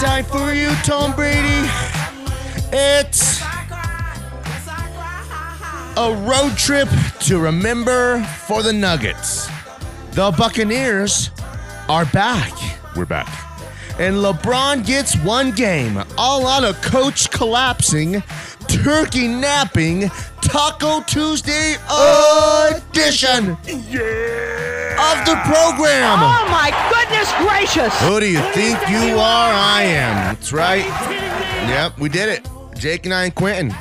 Know I for you, Tom Brady, it's I cried. Yes, I cried. a road trip to remember for the Nuggets. The Buccaneers are back. We're back. And LeBron gets one game, all on a coach collapsing, turkey napping, Taco Tuesday edition of the program. Oh my goodness gracious! Who do you think you are? I am. That's right. Yep, we did it. Jake and I and Quentin.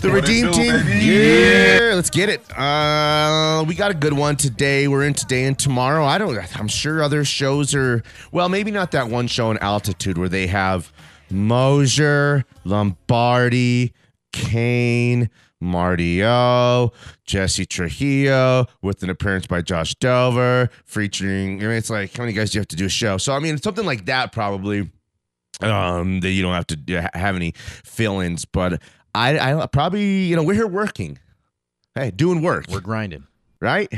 The Redeem Team. Yeah, let's get it. Uh, we got a good one today. We're in today and tomorrow. I don't. I'm sure other shows are. Well, maybe not that one show in Altitude where they have Mosier, Lombardi, Kane, Marty O, Jesse Trujillo, with an appearance by Josh Delver, featuring. I mean, it's like how many guys do you have to do a show? So I mean, something like that probably um that you don't have to have any fill-ins but i i probably you know we're here working hey doing work We're grinding right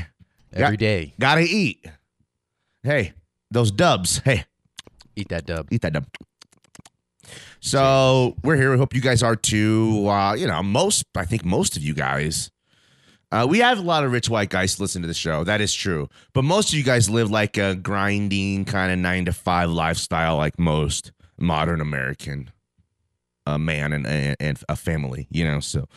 every Yeah. day. gotta eat hey those dubs hey Eat that dub. eat that dub so we're here we hope you guys are too uh you know most i think most of you guys uh, we have a lot of rich white guys listen to the show. That is true. But most of you guys live like a grinding kind of nine to five lifestyle, like most modern American uh, man and, and, and a family, you know. So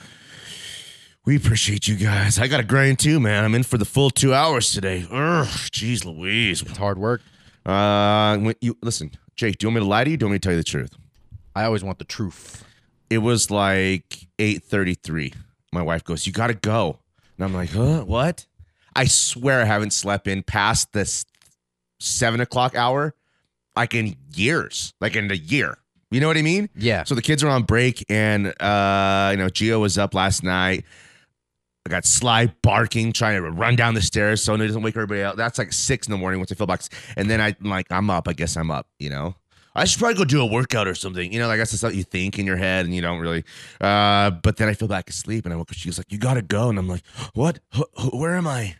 we appreciate you guys. I got to grind too, man. I'm in for the full two hours today. Ugh, jeez Louise. It's hard work. Uh, you listen, Jake. Do you want me to lie to you? Do you want me to tell you the truth? I always want the truth. It was like eight thirty three. My wife goes, "You got to go," and I'm like, "Huh? What?" I swear I haven't slept in past this seven o'clock hour, like in years, like in a year. You know what I mean? Yeah. So the kids are on break, and uh, you know, Gio was up last night. I got Sly barking, trying to run down the stairs so he doesn't wake everybody up. That's like six in the morning once I feel back. And then I, I'm like, I'm up. I guess I'm up. You know, I should probably go do a workout or something. You know, I guess that's what you think in your head, and you don't really. Uh, but then I feel back asleep, and I woke up. She was like, "You gotta go," and I'm like, "What? Wh- wh- where am I?"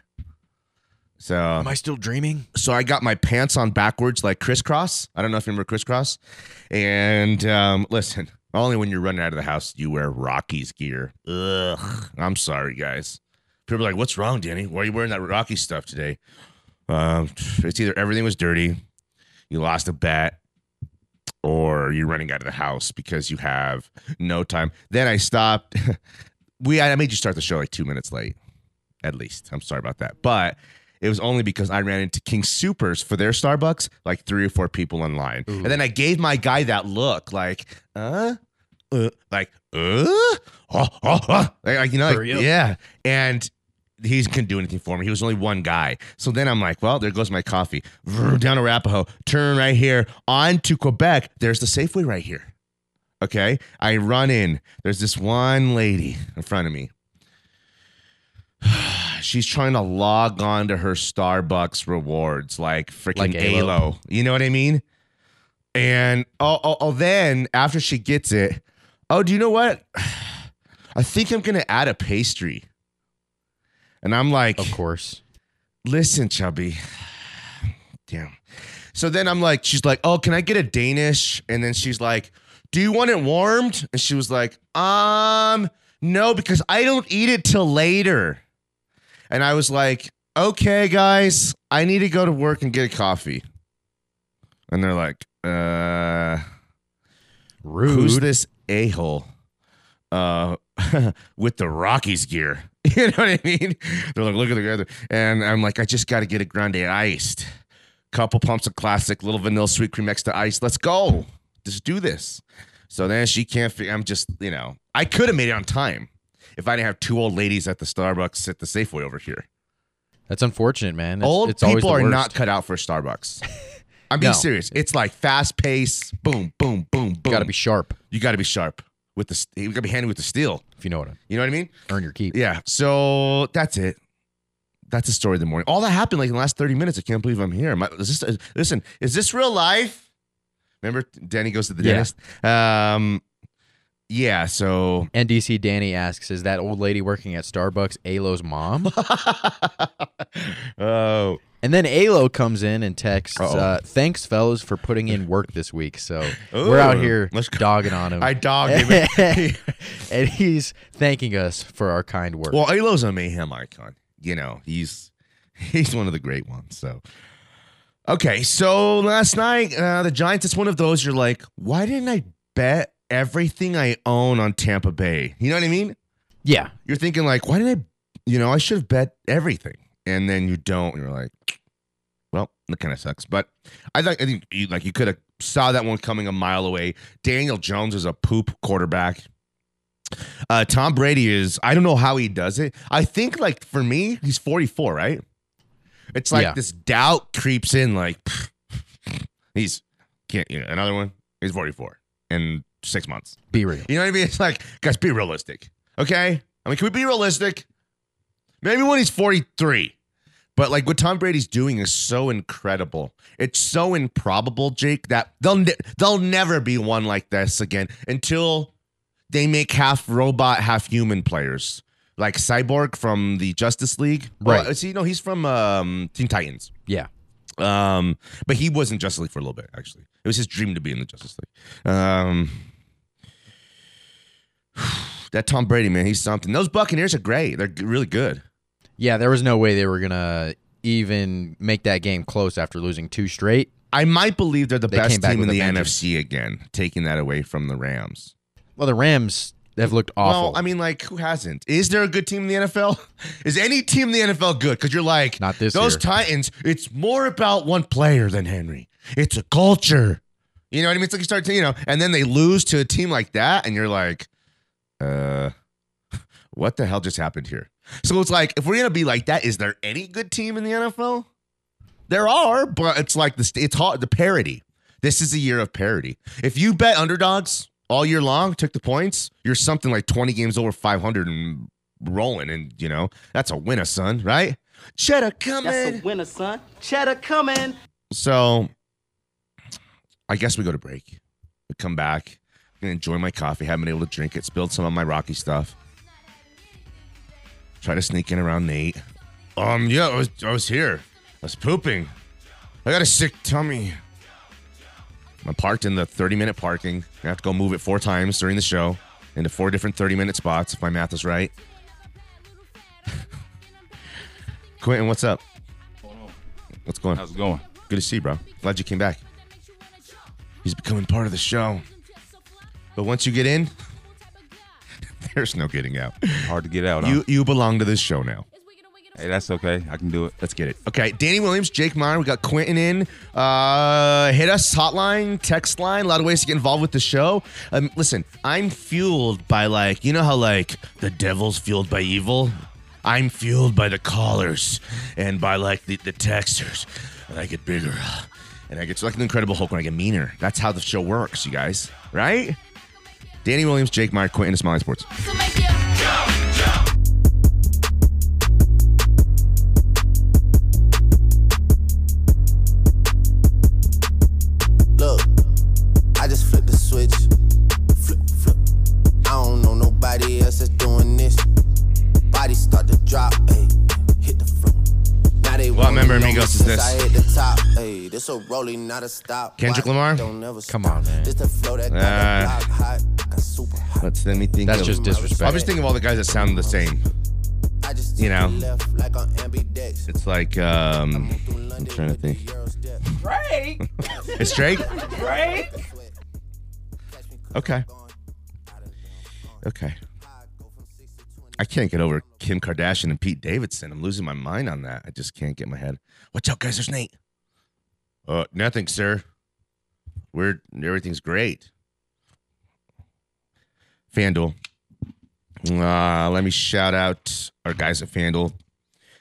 So Am I still dreaming? so I got my pants on backwards like crisscross. I don't know if you remember crisscross. And um, listen, only when you're running out of the house do you wear Rockies gear. Ugh. I'm sorry, guys. People are like, "What's wrong, Danny? Why are you wearing that Rocky stuff today?" Um, it's either everything was dirty, you lost a bet, or you're running out of the house because you have no time. Then I stopped. we I made you start the show like two minutes late, at least. I'm sorry about that, but it was only because I ran into King Supers for their Starbucks, like three or four people in line, and then I gave my guy that look, like, uh, uh like, uh, oh, oh, oh. Like, like, you know, like, yeah, and. He couldn't do anything for me. He was only one guy. So then I'm like, well, there goes my coffee. Vroom, Down to Arapahoe, turn right here on to Quebec. There's the Safeway right here. Okay. I run in. There's this one lady in front of me. She's trying to log on to her Starbucks rewards, like freaking Like Alo. Alo. You know what I mean? And oh, oh, oh, then after she gets it, oh, do you know what? I think I'm gonna add a pastry. And I'm like, Of course. listen, chubby. Damn. So then I'm like, she's like, oh, can I get a Danish? And then she's like, do you want it warmed? And she was like, um, no, because I don't eat it till later. And I was like, okay, guys, I need to go to work and get a coffee. And they're like, uh, Rude. who's this a hole uh, with the Rockies gear? You know what I mean? They're like, look at the other. And I'm like, I just got to get a grande iced. Couple pumps of classic, little vanilla sweet cream extra ice. Let's go. Just do this. So then she can't figure. I'm just, you know, I could have made it on time if I didn't have two old ladies at the Starbucks at the Safeway over here. That's unfortunate, man. It's, old it's always people are worst. not cut out for Starbucks. I'm being No. serious. It's like fast pace, boom, boom, boom, boom. Got to be sharp, you got to be sharp with the. You got to be handy with the steel. if you know what I mean. You know what I mean? Earn your keep. Yeah. So that's it. That's the story of the morning. All that happened like in the last 30 minutes. I can't believe I'm here. Is this, listen, is this real life? Remember, Danny goes to the Yeah. dentist. Um, yeah. So NDC Danny asks, "Is that old lady working at Starbucks Alo's mom?" oh, and then Alo comes in and texts, uh, "Thanks, fellas, for putting in work this week." So we're out here dogging on him. I dogged him. and he's thanking us for our kind work. well, Alo's a mayhem icon. You know, he's he's one of the great ones. So. Okay, so last night, uh, the Giants, it's one of those you're like, why didn't I bet everything I own on Tampa Bay? You know what I mean? yeah, you're thinking like, why didn't I, you know, I should have bet everything, and then you don't. You're like, well, that kind of sucks. But I think I think you, like you could have saw that one coming a mile away. Daniel Jones is a poop quarterback. Uh, Tom Brady is. I don't know how he does it. I think like for me, he's 44, right? It's like Yeah. this doubt creeps in. Like he's can't. You know, another one. He's 44 in six months. be real. You know what I mean? It's like, guys, be realistic. Okay? I mean, can we be realistic? Maybe when he's 43. But like what Tom Brady's doing is so incredible. It's so improbable, Jake, that they'll ne- they'll never be one like this again until they make half robot, half human players. Like Cyborg from the Justice League. Right. Well, see, no, he's from um, Teen Titans. Yeah, Um, but he was in Justice League for a little bit, actually. It was his dream to be in the Justice League. Um, that Tom Brady, man, he's something. Those Buccaneers are great. They're really good. Yeah. There was no way they were gonna even make that game close after losing two straight. I might believe they're the They best team in the vengeance. NFC again, taking that away from the Rams. Well, the Rams have looked awful. Well, I mean, like, who hasn't? Is there a good team in the NFL? Is any team in the NFL good? Because you're like, Not this those year. Titans, it's more about one player than Henry. It's a culture. You know what I mean? It's like you start to, you know, and then they lose to a team like that, and you're like, uh, what the hell just happened here? So it's like, if we're gonna be like that, is there any good team in the NFL? There are, but it's like the it's hard the parity. This is a year of parity. If you bet underdogs all year long, took the points, you're something like 20 games over 500 and rolling, and you know that's a winner, son, right? Cheddar coming. That's a winner, son. Cheddar coming. So I guess we go to break. We come back. I'm gonna enjoy my coffee. Haven't been able to drink it. Spilled some of my Rocky stuff. Try to sneak in around Nate. Um, yeah, I was I was here. I was pooping. I got a sick tummy. I'm parked in the 30 minute parking. I have to go move it four times during the show into four different 30 minute spots, if my math is right. Quentin, what's up? What's going on? How's it going? Good to see you, bro. Glad you came back. He's becoming part of the show. But once you get in, there's no getting out. Hard to get out. You huh? you belong to this show now. Hey, that's okay. I can do it. Let's get it. Okay, Danny Williams, Jake Meyer. We got Quentin in. Uh, hit us hotline, text line. A lot of ways to get involved with the show. Um, listen, I'm fueled by like you know how like the devil's fueled by evil. I'm fueled by the callers and by like the, the texters. And I get bigger, and I get like an Incredible Hulk when I get meaner. That's how the show works, you guys. Right? Danny Williams, Jake Meyer, Quentin, Smiley Sports. They What wanna member know Amigos is this? I hit the top, ayy. This a rolling, not a stop. Kendrick Lamar? Come on, man. This the flow that got Uh, the block hot and super hot. Let's let me think. That's of- just disrespect. I was thinking of all the guys that sound the same. You know. the left like on ambidex. It's like um I'm trying to think. Euro step. It's Drake? Okay. Okay. I can't get over Kim Kardashian and Pete Davidson. I'm losing my mind on that. I just can't get my head. Watch out, guys. There's Nate. Uh, nothing, sir. We're everything's great. FanDuel. Uh, let me shout out our guys at FanDuel.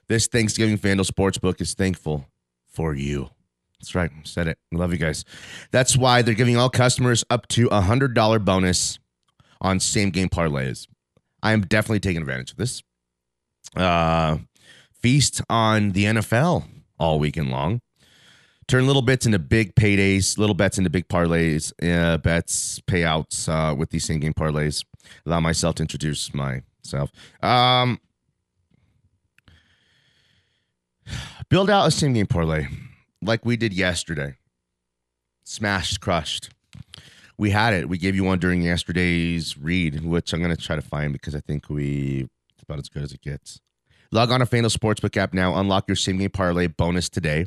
This Thanksgiving FanDuel Sportsbook is thankful for you. That's right. Said it. Love you guys. That's why they're giving all customers up to a hundred dollar bonus on same game parlays. I am definitely taking advantage of this. Uh, feast on the NFL all weekend long. Turn little bits into big paydays, little bets into big parlays, uh, bets, payouts uh, with these same game parlays. Allow myself to introduce myself. Um, build out a same game parlay like we did yesterday. Smashed, crushed. We had it. We gave you one during yesterday's read, which I'm going to try to find because I think we it's about as good as it gets. Log on to FanDuel Sportsbook app now. Unlock your same game parlay bonus today.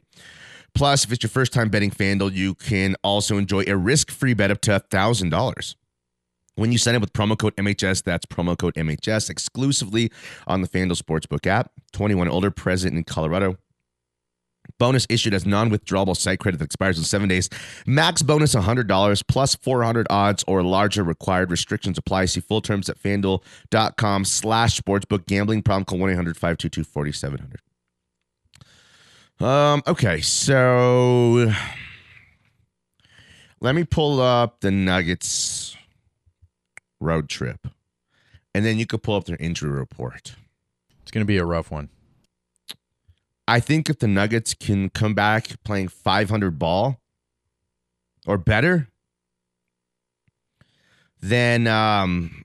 Plus, if it's your first time betting FanDuel, you can also enjoy a risk free bet up to $1,000. When you sign up with promo code MHS, that's promo code MHS exclusively on the FanDuel Sportsbook app. 21 older, present in Colorado. Bonus issued as non-withdrawable site credit that expires in seven days. Max bonus $100 plus 400 odds or larger required. Restrictions apply. See full terms at fanduel.com slash sportsbook. Gambling problem call 1-800-522-4700. Um, okay, so let me pull up the Nuggets road trip. And then you could pull up their injury report. It's going to be a rough one. I think if the Nuggets can come back playing 500 ball or better, then um,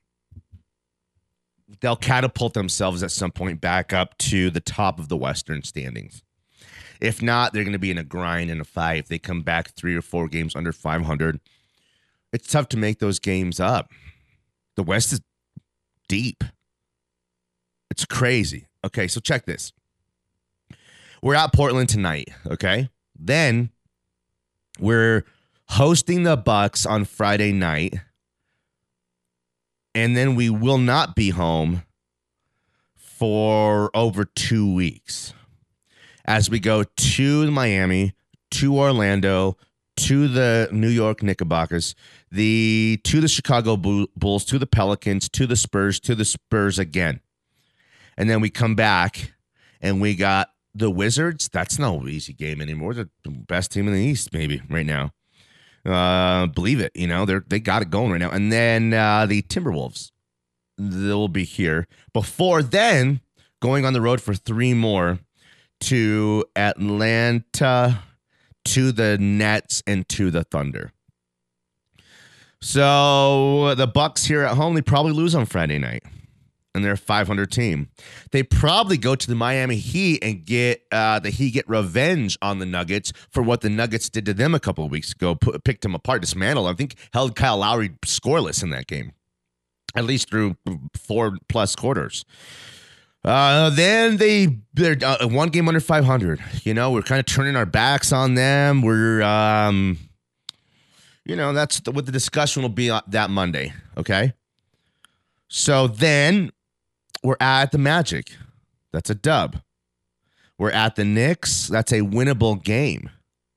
they'll catapult themselves at some point back up to the top of the Western standings. If not, they're going to be in a grind and a fight. If they come back three or four games under 500, it's tough to make those games up. The West is deep. It's crazy. Okay, so check this. We're at Portland tonight, okay? Then we're hosting the Bucks on Friday night. And then we will not be home for over 2 weeks. As we go to Miami, to Orlando, to the New York Knickerbockers, the to the Chicago Bulls, to the Pelicans, to the Spurs, to the Spurs again. And then we come back and we got the Wizards, that's no easy game anymore. They're the best team in the East, maybe right now. Uh, believe it, you know they're they got it going right now. And then uh, the Timberwolves, they'll be here before then going on the road for three more to Atlanta, to the Nets, and to the Thunder. So the Bucks here at home, they probably lose on Friday night and they're a 500 team. They probably go to the Miami Heat and get uh, the Heat get revenge on the Nuggets for what the Nuggets did to them a couple of weeks ago. Picked them apart, dismantled. I think held Kyle Lowry scoreless in that game, at least through four plus quarters. Uh, then they they're uh, one game under 500. You know, we're kind of turning our backs on them. We're um, you know, that's the, what the discussion will be that Monday. Okay. So then we're at the Magic. That's a dub. We're at the Knicks. That's a winnable game.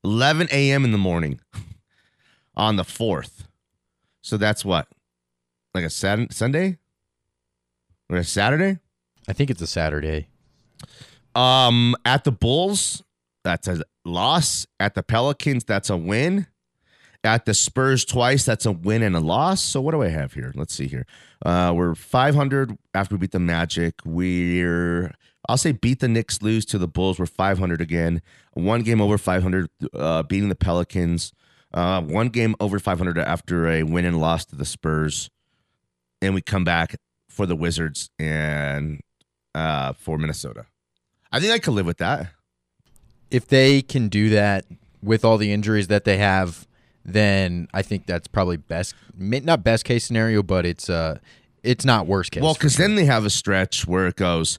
11 a.m. in the morning on the 4th. So that's what? Like a Saturday, Sunday? Or a Saturday? I think it's a Saturday. Um, at the Bulls, that's a loss. At the Pelicans, that's a win. At the Spurs twice, that's a win and a loss. So what do I have here? Let's see here. Uh, we're 500 after we beat the Magic. We're I'll say beat the Knicks, lose to the Bulls. We're 500 again. One game over 500, uh, beating the Pelicans. Uh, one game over 500 after a win and loss to the Spurs, and we come back for the Wizards and uh, for Minnesota. I think I could live with that. If they can do that with all the injuries that they have, then I think that's probably best, not best case scenario, but it's uh, it's not worst case. Well, because then they have a stretch where it goes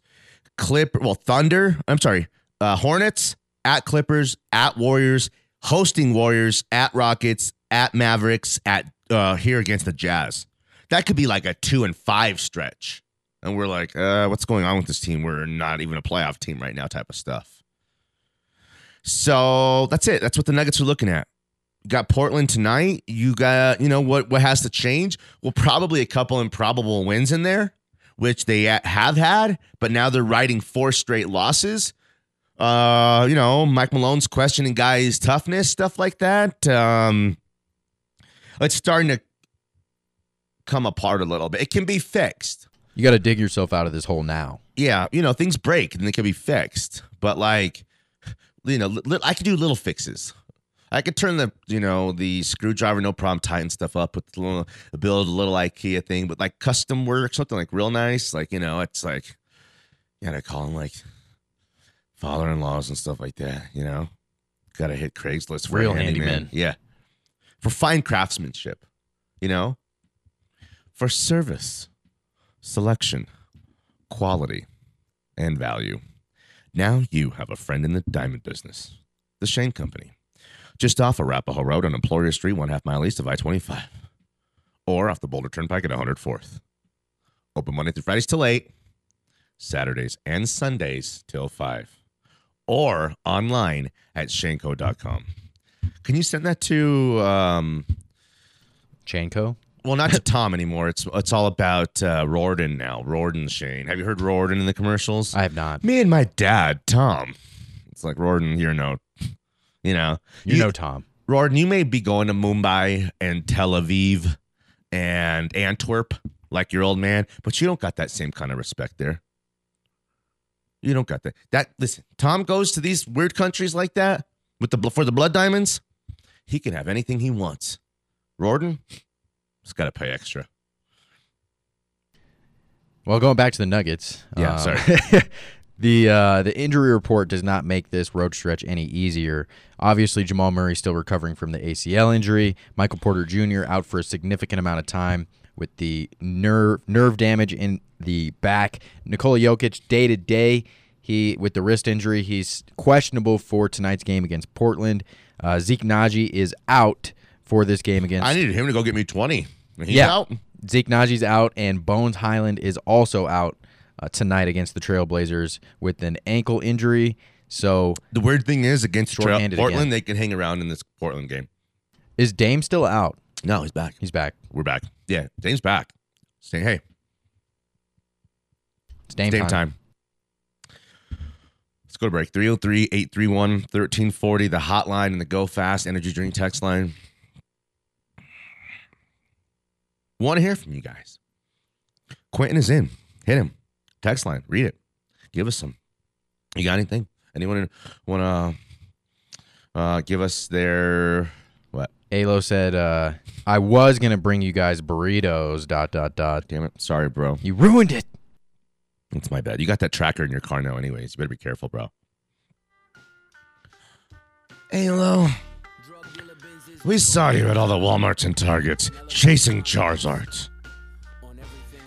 Clip, well, Thunder. I'm sorry, uh, Hornets at Clippers at Warriors, hosting Warriors at Rockets at Mavericks at uh, here against the Jazz. That could be like a two and five stretch, and we're like, uh, what's going on with this team? We're not even a playoff team right now, type of stuff. So that's it. That's what the Nuggets are looking at got Portland tonight. You got, you know, what what has to change? Well, probably a couple improbable wins in there, which they have had, but now they're riding four straight losses. Uh, you know, Mike Malone's questioning guys' toughness, stuff like that. Um, it's starting to come apart a little bit. It can be fixed. You got to dig yourself out of this hole now. Yeah, you know, things break and they can be fixed. But like, you know, I can do little fixes. I could turn the, you know, the screwdriver, no problem, tighten stuff up with a little, build a little IKEA thing, but like custom work, something like real nice, like you know, it's like, you gotta call them like father-in-laws and stuff like that. You know, gotta hit Craigslist for Real handyman. handyman. Yeah, for fine craftsmanship. You know, for service, selection, quality, and value. Now you have a friend in the diamond business. The Shane Company. Just off Arapahoe Road on Employer Street, one half mile east of I 25. Or off the Boulder Turnpike at 104th. Open Monday through Fridays till 8, Saturdays and Sundays till 5. Or online at shaneco.com. Can you send that to um, Chanko? well, not to Tom anymore. It's it's all about uh, Rorden now. Rorden Shane. Have you heard Rorden in the commercials? I have not. Me and my dad, Tom. It's like Rorden, you're no, you know, You know Tom. Rorden. You may be going to Mumbai and Tel Aviv and Antwerp like your old man, but you don't got that same kind of respect there. You don't got that. That listen, Tom goes to these weird countries like that with the for the blood diamonds. He can have anything he wants. Rorden, he's got to pay extra. Well, going back to the Nuggets. Yeah, um, sorry. the uh, the injury report does not make this road stretch any easier. Obviously, Jamal Murray still recovering from the ACL injury. Michael Porter Jr. out for a significant amount of time with the nerve nerve damage in the back. Nikola Jokic day to day. He with the wrist injury, he's questionable for tonight's game against Portland. Uh, Zeke Nnaji is out for this game against I needed him to go get me 20. He's yeah. out. Zeke Nnaji's out, and Bones Hyland is also out uh, tonight against the Trailblazers with an ankle injury. So The weird thing is, against Trail- Portland, again. they can hang around in this Portland game. is Dame still out? No, he's back. He's back. We're back. Yeah, Dame's back. Saying, hey, It's Dame, Dame time. time. Let's go to break. 303 831 1340, the hotline and the Go Fast energy drink text line. Want to hear from you guys. Quentin is in. Hit him. Text line. Read it. Give us some. You got anything? Anyone want to uh, give us their what? Alo said, uh, "I was gonna bring you guys burritos." Dot dot dot. Damn it. Sorry, bro. You ruined it. It's my bad. You got that tracker in your car now, anyways. You better be careful, bro. Hello. We saw you at all the Walmarts and Targets chasing Charizards.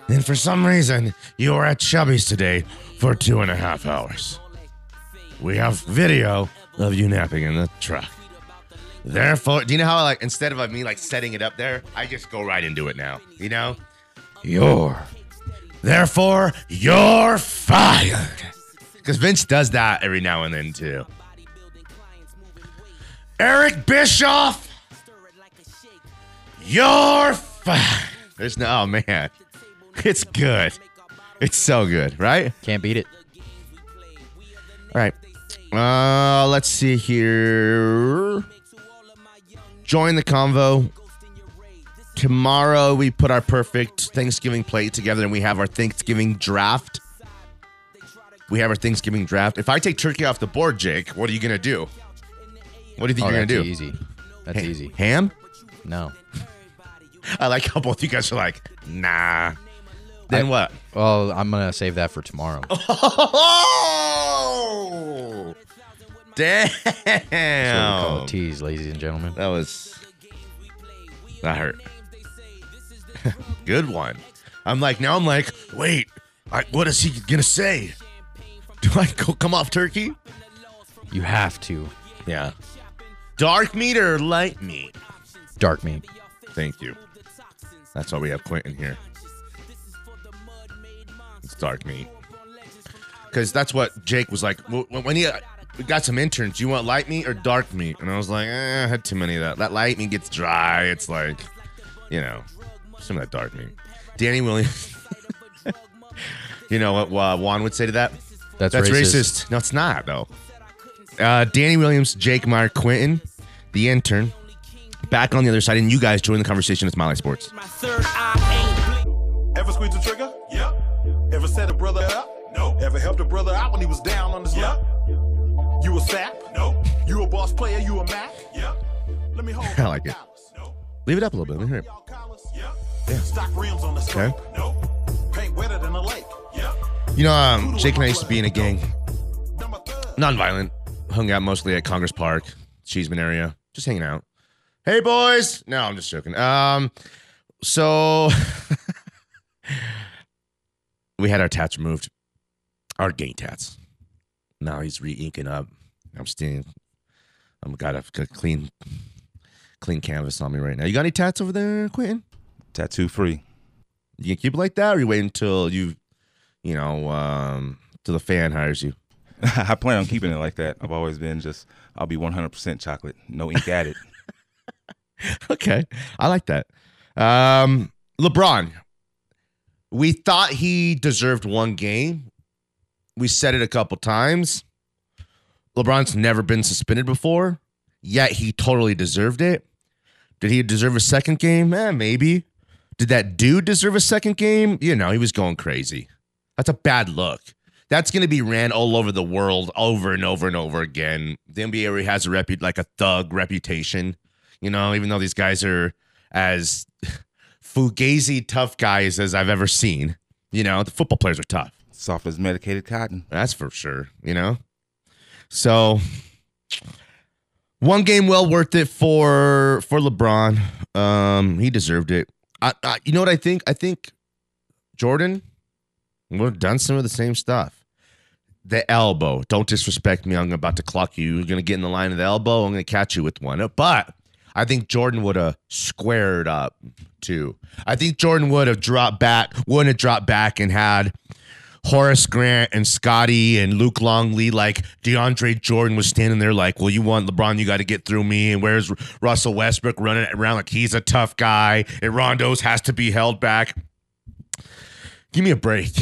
And for some reason, you were at Chubby's today for two and a half hours. We have video of you napping in the truck. Therefore, do you know how like instead of me like setting it up there, I just go right into it now. You know, you're Therefore, you're fired. Because Vince does that every now and then too. Eric Bischoff, you're fired. There's no, oh man, it's good. It's so good, right? Can't beat it. All right. Uh, let's see here. Join the convo. Tomorrow we put our perfect Thanksgiving plate together and we have our Thanksgiving draft. We have our Thanksgiving draft. If I take turkey off the board, Jake, what are you gonna do? What do you think Oh, you're gonna do? easy. That's Ha- easy. Ham? No. I like how both you guys are like, nah. Then what? Well, I'm gonna save that for tomorrow. Oh, damn! That's what we call a tease, ladies and gentlemen. That was that hurt. Good one. I'm like now. I'm like, wait. I, what is he gonna say? Do I go come off turkey? You have to. Yeah. Dark meat or light meat? Dark meat. Thank you. That's why we have Quentin here. It's dark meat. Because that's what Jake was like. When when he we got some interns, you want light meat or dark meat? And I was like, eh, I had too many of that. That light meat gets dry. It's like, you know, some of that dark meat. Danny Williams. you know what uh, Juan would say to that? That's, That's racist. racist. No, it's not though. Uh, Danny Williams, Jake Meyer, Quentin, the intern, back on the other side, and you guys join the conversation. It's Mile Sports. My third eye ain't blink. Ever squeeze the trigger? Ever helped a brother out when he was down on his luck? You a sap? No. You a boss player? You a Mac? Yep. Let me hold I like it. Leave it up a little bit. Let me hear it. Yeah. Stock rims on the Okay. stroke. No. Paint wetter than a lake. Yep. You know, um, Jake and I used to be in a gang, non-violent, hung out mostly at Congress Park, Cheesman area, just hanging out. Hey, boys! No, I'm just joking. Um, so we had our tats removed, our gang tats. Now he's re-inking up. I'm still, I'm got a, got a clean, clean canvas on me right now. You got any tats over there, Quentin? Tattoo free. You can keep it like that, or you wait until you, you know, um, till the fan hires you. I plan on keeping it like that. I've always been just, I'll be 100% chocolate, no ink added. okay, I like that. Um, LeBron, we thought he deserved one game. We said it a couple times. LeBron's never been suspended before, yet he totally deserved it. Did he deserve a second game? Eh, maybe. Did that dude deserve a second game? You know, he was going crazy. That's a bad look. That's going to be ran all over the world over and over and over again. The NBA already has a repu- like a thug reputation, you know, even though these guys are as fugazi tough guys as I've ever seen. You know, the football players are tough. Soft as medicated cotton. That's for sure, you know? So one game well worth it for for LeBron. Um he deserved it. I, I you know what I think? I think Jordan would have done some of the same stuff. The elbow. Don't disrespect me. I'm about to clock you. You're to get in the line of the elbow. I'm to catch you with one. But I think Jordan would have squared up too. I think Jordan would have dropped back, wouldn't have dropped back and had Horace Grant and Scotty and Luke Longley, like DeAndre Jordan was standing there like, well, you want LeBron, you got to get through me. And where's Russell Westbrook running around like he's a tough guy and Rondo's has to be held back. Give me a break.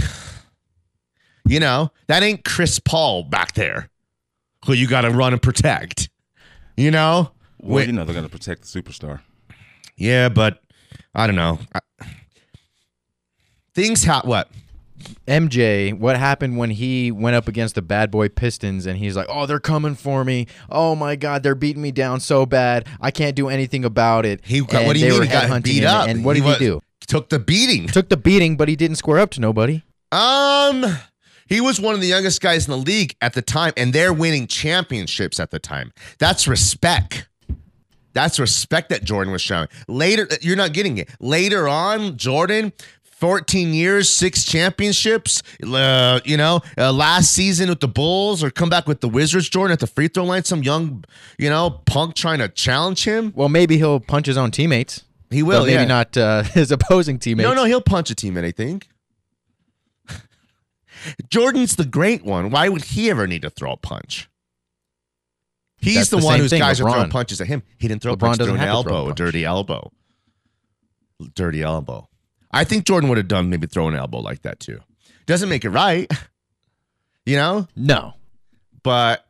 You know, that ain't Chris Paul back there who you got to run and protect. You know? Well, Wait- you know they're going to protect the superstar. Yeah, but I don't know. I- Things ha what? MJ, what happened when he went up against the bad boy Pistons and he's like, "Oh, they're coming for me. Oh my God, they're beating me down so bad. I can't do anything about it." He got, And what do you mean? He got beat up. And what did was- he do? Took the beating. Took the beating, but he didn't square up to nobody. Um, he was one of the youngest guys in the league at the time, and they're winning championships at the time. That's respect. That's respect that Jordan was showing. Later, you're not getting it. Later on, Jordan, 14 years, six championships. Uh, you know, uh, last season with the Bulls, or come back with the Wizards. Jordan at the free throw line, some young, you know, punk trying to challenge him. Well, maybe he'll punch his own teammates. He will, maybe yeah. not uh, his opposing teammates. No, no, he'll punch a teammate, I think. Jordan's the great one. Why would he ever need to throw a punch? He's That's the, the one whose thing, guys are throwing LeBron. punches at him. He didn't throw a LeBron punch, threw doesn't an to a elbow, a dirty elbow. Dirty elbow. I think Jordan would have done maybe throw an elbow like that too. Doesn't make it right, you know? No. But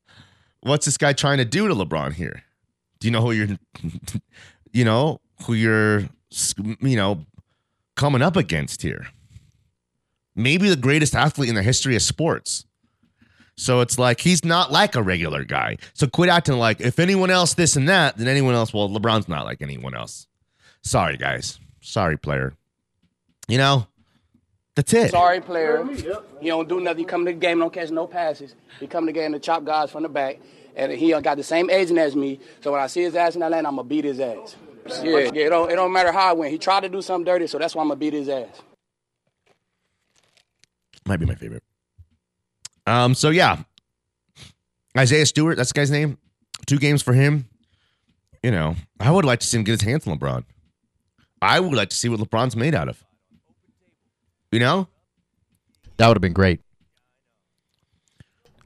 what's this guy trying to do to LeBron here? Do you know who you're, you know, who you're, you know, coming up against here? Maybe the greatest athlete in the history of sports. So it's like he's not like a regular guy. So quit acting like if anyone else this and that, then anyone else. Well, LeBron's not like anyone else. Sorry, guys. Sorry, player. You know, that's it. Sorry, player. He don't do nothing. He come to the game, don't catch no passes. He come to the game to chop guys from the back, and he got the same agent as me. So when I see his ass in that lane, I'm gonna beat his ass. Yeah, yeah. It don't, it don't matter how I win. He tried to do something dirty, so that's why I'm gonna beat his ass. Might be my favorite. Um, so yeah. Isaiah Stewart, that's the guy's name. Two games for him. You know, I would like to see him get his hands on LeBron. I would like to see what LeBron's made out of. You know? That would have been great.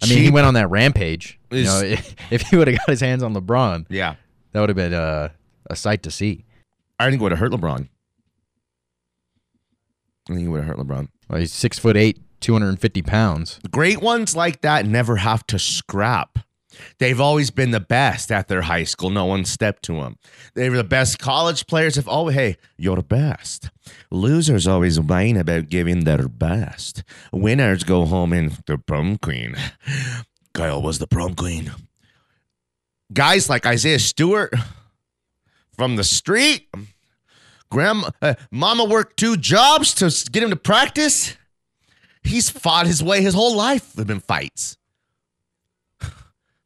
I mean, he went on that rampage. You know, if, if he would have got his hands on LeBron, Yeah. that would have been uh, a sight to see. I think it would have hurt LeBron. I think it would have hurt LeBron. Well, he's six foot eight, two hundred and fifty pounds. Great ones like that never have to scrap. They've always been the best at their high school. No one stepped to them. They were the best college players. Have always, hey, you're the best. Losers always whine about giving their best. Winners go home in the prom queen. Kyle was the prom queen. Guys like Isaiah Stewart from the street. Grandma, uh, mama worked two jobs to get him to practice. He's fought his way his whole life. Have been fights.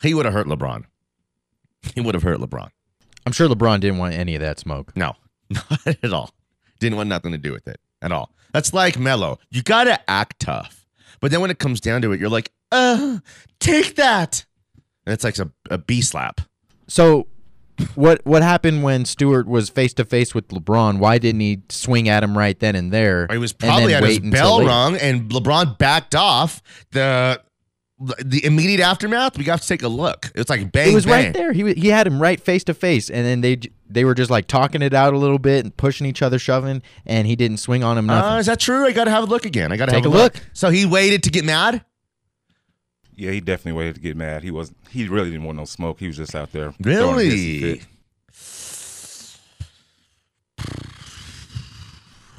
He would have hurt LeBron. He would have hurt LeBron. I'm sure LeBron didn't want any of that smoke. No, not at all. Didn't want nothing to do with it at all. That's like Melo. You gotta act tough, but then when it comes down to it, you're like, uh, take that. And it's like a, a B slap. So, what what happened when Stewart was face to face with LeBron? Why didn't he swing at him right then and there? He was probably had his bell rung, and LeBron backed off. The the immediate aftermath, we got to take a look. It's like bang. It was bang. right there. He he had him right face to face, and then they they were just like talking it out a little bit and pushing each other, shoving, and he didn't swing on him nothing. Uh, is that true? I got to have a look again. I got to Take have a look. So he waited to get mad. Yeah, he definitely waited to get mad. He was he really didn't want no smoke. He was just out there. throwing a Really?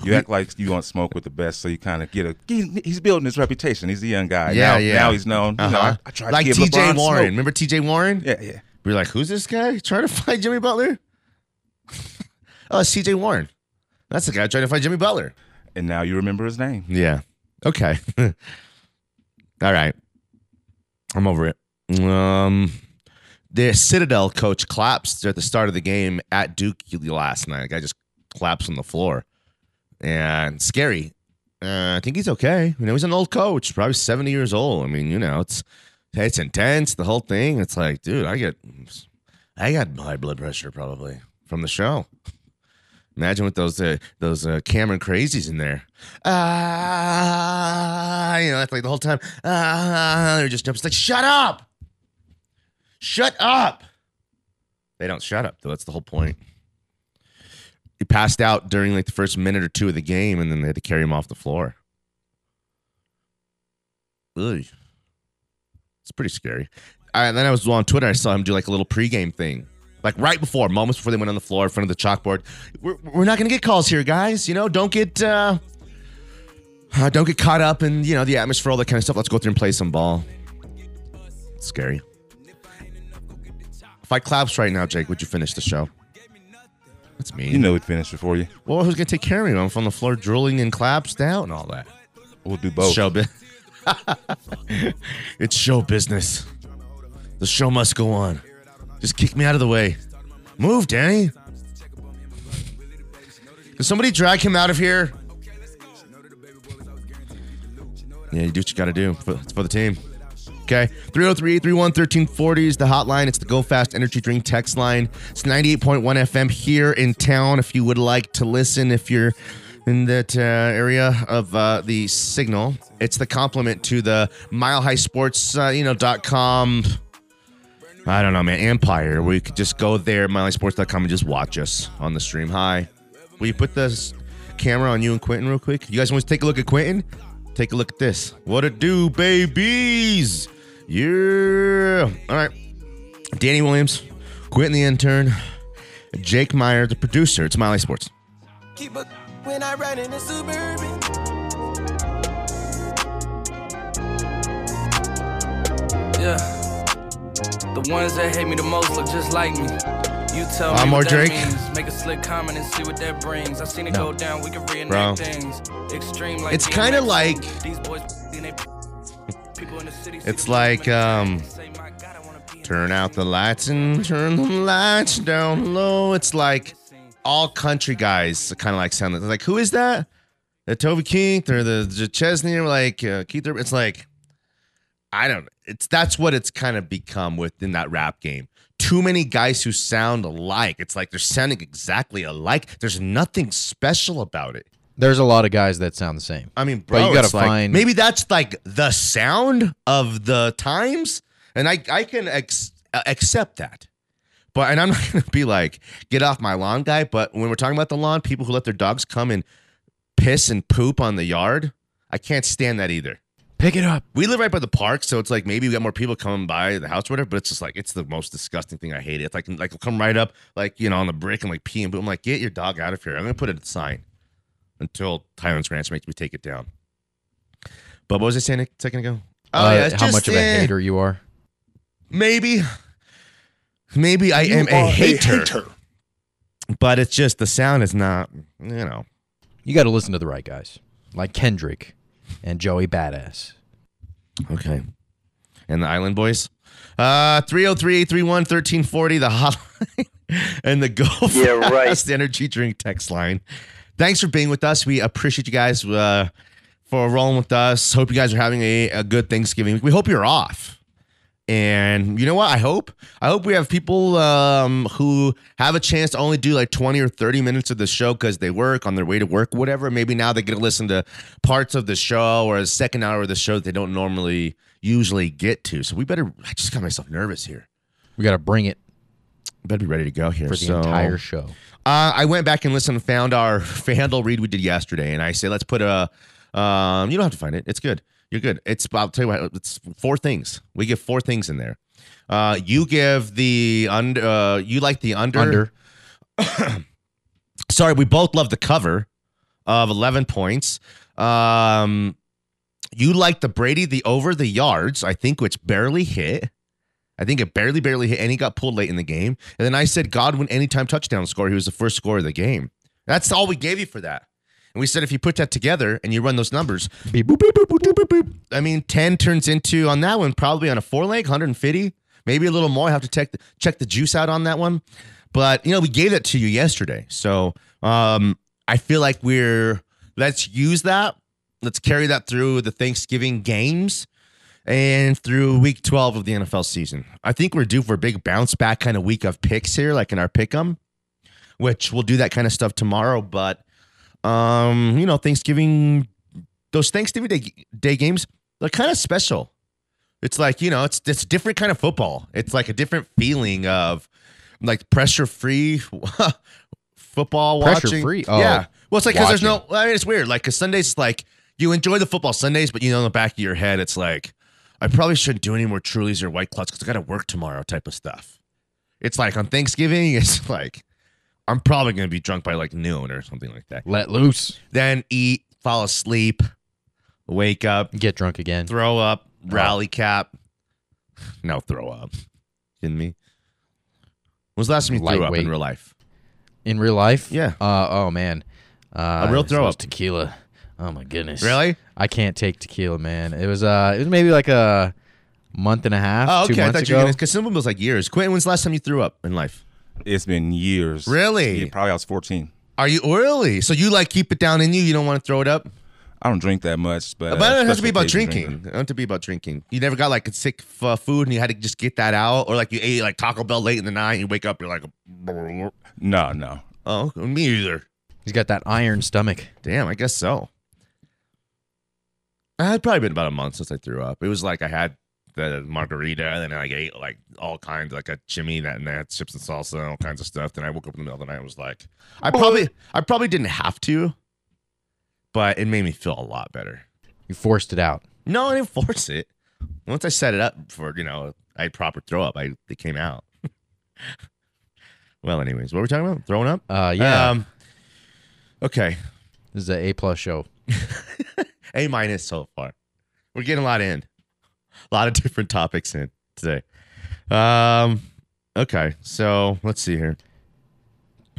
You act like you want smoke with the best, so you kind of get a. he- He's building his reputation. He's a young guy. Yeah, now, yeah. Now he's known. You know, Uh-huh. I, I tried like to give T.J. Warren. smoke. Remember T.J. Warren? Yeah, yeah. We're like, who's this guy trying to find Jimmy Butler? oh, it's T.J. Warren. That's the guy trying to find Jimmy Butler. And now you remember his name. Yeah. Okay. All right. I'm over it. Um, the Citadel coach collapsed at the start of the game at Duke last night. The guy just collapsed on the floor, and scary. Uh, I think he's okay. You know, he's an old coach, probably 70 years old. I mean, you know, it's it's intense. The whole thing. It's like, dude, I get I got high blood pressure probably from the show. Imagine with those uh, those uh, Cameron crazies in there. Ah, you know, that's like the whole time. Ah, they're just jumping. It's like, shut up, shut up. They don't shut up though. That's the whole point. He passed out during like the first minute or two of the game, and then they had to carry him off the floor. Ugh. It's pretty scary. Right, then I was on Twitter. I saw him do like a little pregame thing, like right before, moments before they went on the floor in front of the chalkboard. We're, we're not going to get calls here, guys. You know, don't get uh, uh, don't get caught up in you know the atmosphere, all that kind of stuff. Let's go through and play some ball. It's scary. If I collapse right now, Jake, would you finish the show? That's me. You know he'd finish it for you. Well, who's gonna take care of me? I'm from the floor drooling and claps down and all that. We'll do both. Show bu- it's show business. The show must go on. Just kick me out of the way. Move, Danny. Can somebody drag him out of here? Yeah, you do what you got to do. For, it's for the team. Okay. 303 331 1340 is the hotline. It's the Go Fast Energy Drink text line. It's 98.1 FM here in town if you would like to listen. If you're in that uh, area of uh, the signal, it's the complement to the Mile High Sports, uh, you know, dot com. I don't know, man. Empire, We could just go there, milehighsports.com, and just watch us on the stream. Hi. Will you put this camera on you and Quentin real quick? You guys want to take a look at Quentin? Take a look at this. What it do, babies? Yeah. All right. Danny Williams, Quentin the intern, Jake Meyer, the producer. It's Miley Sports. Keep a when I ride in the suburban. Yeah. The ones that hate me the most look just like me. You tell Uh, me more what that Drake? means. Make a slick comment and see what that brings. I've seen it No. go down. We can reenact Bro. things. Extreme like It's kinda like- these boys. It's like, um, and say, "My God, I wanna be in Turn out the lights and turn the lights down low. It's like all country guys kind of like sound like, who is that? The Toby Keith or the, the Chesney or like uh, Keith? It's like, I don't. It's that's what it's kind of become within that rap game. Too many guys who sound alike. It's like they're sounding exactly alike. There's nothing special about it. There's a lot of guys that sound the same. I mean, But you gotta it's like- find- maybe that's like the sound of the times, and I I can ex- uh, accept that. But and I'm not gonna be like get off my lawn, guy. But when we're talking about the lawn, people who let their dogs come and piss and poop on the yard, I can't stand that either. Pick it up. We live right by the park, so it's like maybe we got more people coming by the house or whatever. But it's just like it's the most disgusting thing. I hate it. It's like like come right up, like you know, on the brick and like pee and boom. I'm like, get your dog out of here. I'm gonna put a sign until Tyrant's Ranch makes me take it down. But what was I saying a second ago? Oh Uh, yeah, how just, much of a eh, hater you are? Maybe, maybe I am a hater, but it's just the sound is not. You know, You got to listen to the right guys, like Kendrick and Joey Badass. Okay. And the Island Boys. Uh 303-831-1340, the hotline and the Go Yeah, right. Fast Energy Drink text line. Thanks for being with us. We appreciate you guys uh, for rolling with us. Hope you guys are having a, a good Thanksgiving. We hope you're off. And you know what? I hope I hope we have people um, who have a chance to only do like 20 or 30 minutes of the show because they work on their way to work, whatever. Maybe now they get to listen to parts of the show or a second hour of the show that they don't normally usually get to. So we better. I just got myself nervous here. We got to bring it Better be ready to go here for the So, entire show. Uh, I went back and listened and found our FanDuel read we did yesterday, and I said let's put a. Um, you don't have to find it. It's good. You're good. It's I'll tell you what. It's four things. We give four things in there. Uh, you give the under. Uh, you like the under. Under. Sorry, we both love the cover of 11 points. Um, you like the Brady the over the yards. I think which barely hit. I think it barely, barely hit, and he got pulled late in the game. And then I said Godwin anytime touchdown score. He was the first scorer of the game. That's all we gave you for that. And we said if you put that together and you run those numbers, Beep, boop, beep, boop, boop, boop, boop. I mean, 10 turns into on that one, probably on a four leg, 150, maybe a little more. I have to check the, check the juice out on that one. But, you know, we gave that to you yesterday. So um, I feel like we're, let's use that. Let's carry that through the Thanksgiving games and through week 12 of the NFL season. I think we're due for a big bounce back kind of week of picks here, like in our pick 'em, which we'll do that kind of stuff tomorrow. But, um, you know, Thanksgiving, those Thanksgiving Day, day games, they're kind of special. It's like, you know, it's it's a different kind of football. It's like a different feeling of like pressure free football watching. Pressure-free? Oh, yeah. Well, it's like because there's no. I mean, it's weird. Like, because Sundays, like you enjoy the football Sundays, but you know, in the back of your head, it's like I probably shouldn't do any more Trulies or White Claws because I got to work tomorrow, type of stuff. It's like on Thanksgiving, it's like I'm probably going to be drunk by like noon or something like that. Let loose. Then eat, fall asleep, wake up, Get drunk again. throw up, rally cap. No, throw up. Kidding me? When's the last time you threw up in real life? In real life? Yeah. Uh, oh, man. Uh, A real throw up. tequila. Oh, my goodness. Really? I can't take tequila, man. It was uh, it was maybe like a month and a half, Oh, two okay. I months thought you were ago. going to, because some of them was like years. Quentin, when's the last time you threw up in life? It's been years. Really? Yeah, probably I was 14. Are you really? So you like keep it down in you? You don't want to throw it up? I don't drink that much, but, uh, but it doesn't have to be about occasion drinking. drinker. It doesn't have to be about drinking. You never got like a sick f- food and you had to just get that out, or like you ate like Taco Bell late in the night. And you wake up, you're like, No, no. oh, me either. He's got that iron stomach. Damn, I guess so. Uh, It's probably been about a month since I threw up. It was like I had the margarita, and then I ate like all kinds, like a chimney that and had chips and salsa and all kinds of stuff. Then I woke up in the middle of the night and was like, I probably, I probably didn't have to, but it made me feel a lot better. You forced it out. No, I didn't force it. Once I set it up for you know, I had proper throw up. I it came out. well, anyways, what were we talking about? Throwing up? Uh, yeah. Um, okay. this is an A plus show. A minus so far. We're getting a lot in. A lot of different topics in today. Um okay, so let's see here.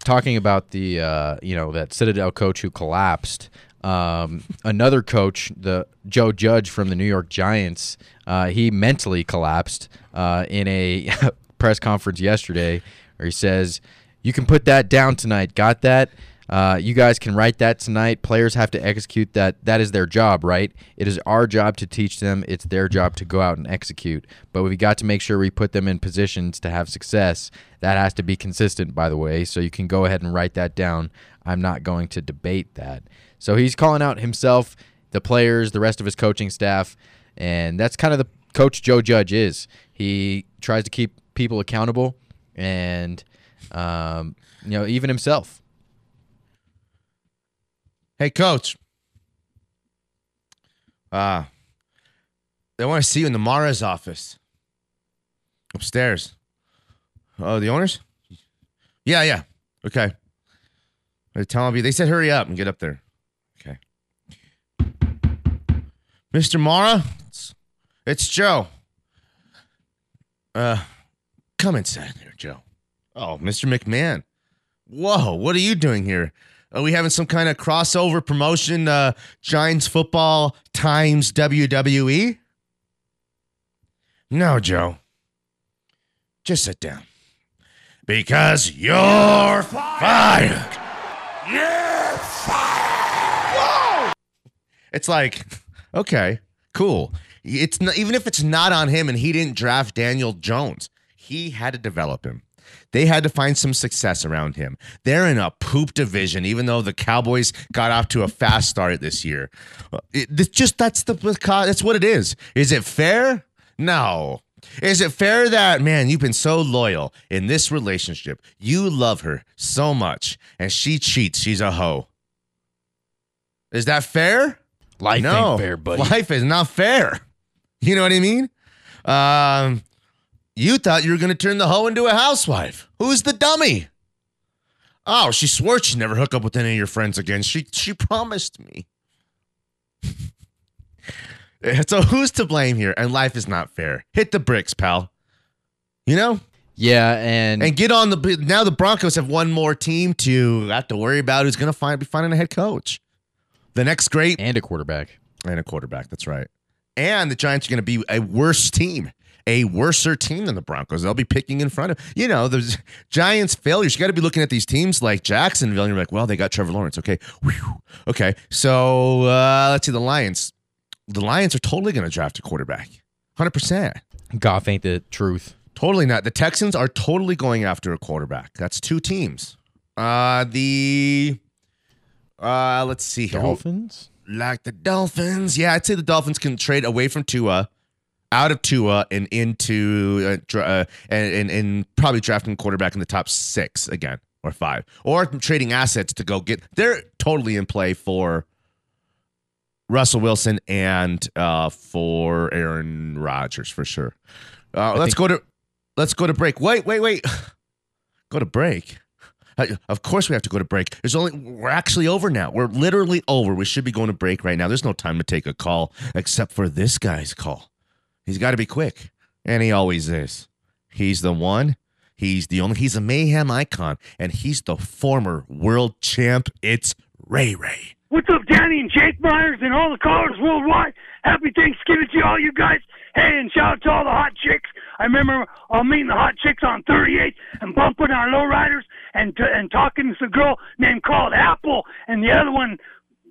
talking about the uh, you know that Citadel coach who collapsed. Um, another coach, the Joe Judge from the New York Giants, uh, he mentally collapsed uh, in a press conference yesterday, where he says, "You can put that down tonight. Got that? Uh, you guys can write that tonight. Players have to execute that. That is their job, right? It is our job to teach them. It's their job to go out and execute. But we got to make sure we put them in positions to have success. That has to be consistent, by the way. So you can go ahead and write that down. I'm not going to debate that. So he's calling out himself, the players, the rest of his coaching staff, and that's kind of the coach Joe Judge is. He tries to keep people accountable, and um, you know even himself. Hey coach. Uh They want to see you in the Mara's office. Upstairs. Oh, the owners? Yeah, yeah. Okay. They're telling me they said hurry up and get up there. Okay. Mr. Mara, it's, it's Joe. Uh come inside there, Joe. Oh, Mr. McMahon. Whoa, what are you doing here? Are we having some kind of crossover promotion, uh, Giants football times WWE? No, Joe. Just sit down. Because you're fired. You're fired. Whoa! It's like, okay, cool. It's not, even if it's not on him and he didn't draft Daniel Jones, he had to develop him. They had to find some success around him. They're in a poop division, even though the Cowboys got off to a fast start this year. It, it's just that's the that's what it is. Is it fair? No. Is it fair that man you've been so loyal in this relationship? You love her so much, and she cheats. She's a hoe. Is that fair? Life no, ain't fair, buddy. Life is not fair. You know what I mean? Um, you thought you were going to turn the hoe into a housewife. Who's the dummy? Oh, she swore she'd never hook up with any of your friends again. She she promised me. so who's to blame here? And life is not fair. Hit the bricks, pal. You know? Yeah, and And get on the now the Broncos have one more team to have to worry about who's going to find be finding a head coach. The next great and a quarterback. and a quarterback. That's right. And the Giants are going to be a worse team, a worser team than the Broncos. They'll be picking in front of you know the Giants' failures. You got to be looking at these teams like Jacksonville, and you're like, well, they got Trevor Lawrence. Okay, Whew. okay. So uh, let's see the Lions. The Lions are totally going to draft a quarterback, hundred percent. Goff ain't the truth. Totally not. The Texans are totally going after a quarterback. That's two teams. Uh, the uh, let's see here. Dolphins? like the Dolphins. Yeah, I'd say the Dolphins can trade away from Tua, out of Tua, and into uh, uh, and, and and probably drafting quarterback in the top six again or five, or trading assets to go get. They're totally in play for Russell Wilson and uh, for Aaron Rodgers for sure. Uh, let's go to let's go to break. Wait, wait, wait. go to break. Uh, Of course, we have to go to break. There's only we're actually over now. We're literally over. We should be going to break right now. There's no time to take a call except for this guy's call. He's got to be quick, and he always is. He's the one. He's the only. He's a mayhem icon, and he's the former world champ. It's Ray Ray. What's up, Danny and Jake Myers and all the callers worldwide? Happy Thanksgiving to all you guys. Hey, and shout out to all the hot chicks. I remember uh, meeting the hot chicks on 38 and bumping our lowriders and t- and talking to some girl named called Apple and the other one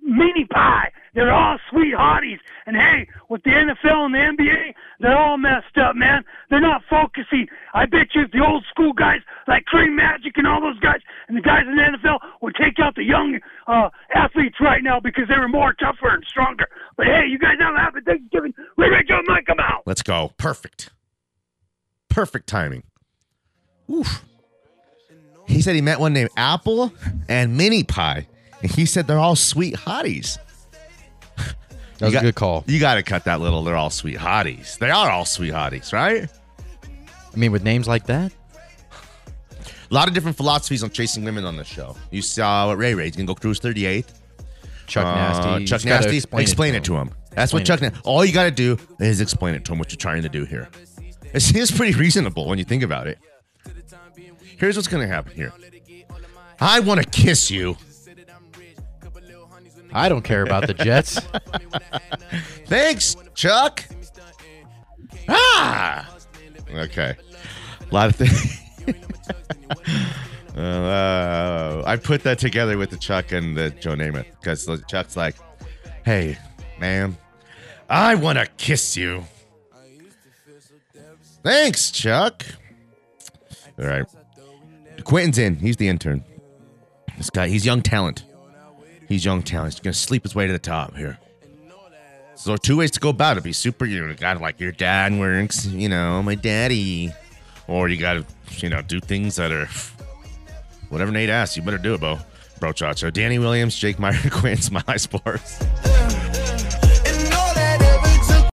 Mini Pie. They're all sweet hotties. And hey, with the NFL and the NBA, they're all messed up, man. They're not focusing. I bet you if the old school guys like Cream Magic and all those guys and the guys in the NFL would take out the young uh, athletes right now because they were more tougher and stronger. But hey, you guys have a happy Thanksgiving. Ray Ray Joe Mike, come out. Let's go. Perfect. Perfect timing. Oof. He said he met one named Apple and Mini Pie. And he said they're all sweet hotties. That was You a good call. You got to cut that little, they're all sweet hotties. They are all sweet hotties, right? I mean, with names like that, A lot of different philosophies on chasing women on this show. You saw what Ray Ray's to go cruise 38. Chuck Uh, Nasty. Chuck Nasty. explain Explain, it it, to to him. That's what Chuck. Na- all you got to do is explain it to him what you're trying to do here. It seems pretty reasonable when you think about it. Here's what's going to happen here. I want to kiss you. I don't care about the Jets. Thanks, Chuck. Ah. Okay. A lot of things. uh, I put that together with the Chuck and the Joe Namath because Chuck's like, "Hey, man, I want to kiss you." Thanks, Chuck. All right. Quentin's in. He's the intern. This guy, he's young talent. He's young talent. He's gonna sleep his way to the top here. So two ways to go about it. Be super, you got like your dad works, you know, my daddy, or you got to, you know, do things that are whatever Nate asks. You better do it, bro. Bro, Chacho. Danny Williams, Jake Meyer, Quinn, Smile Sports.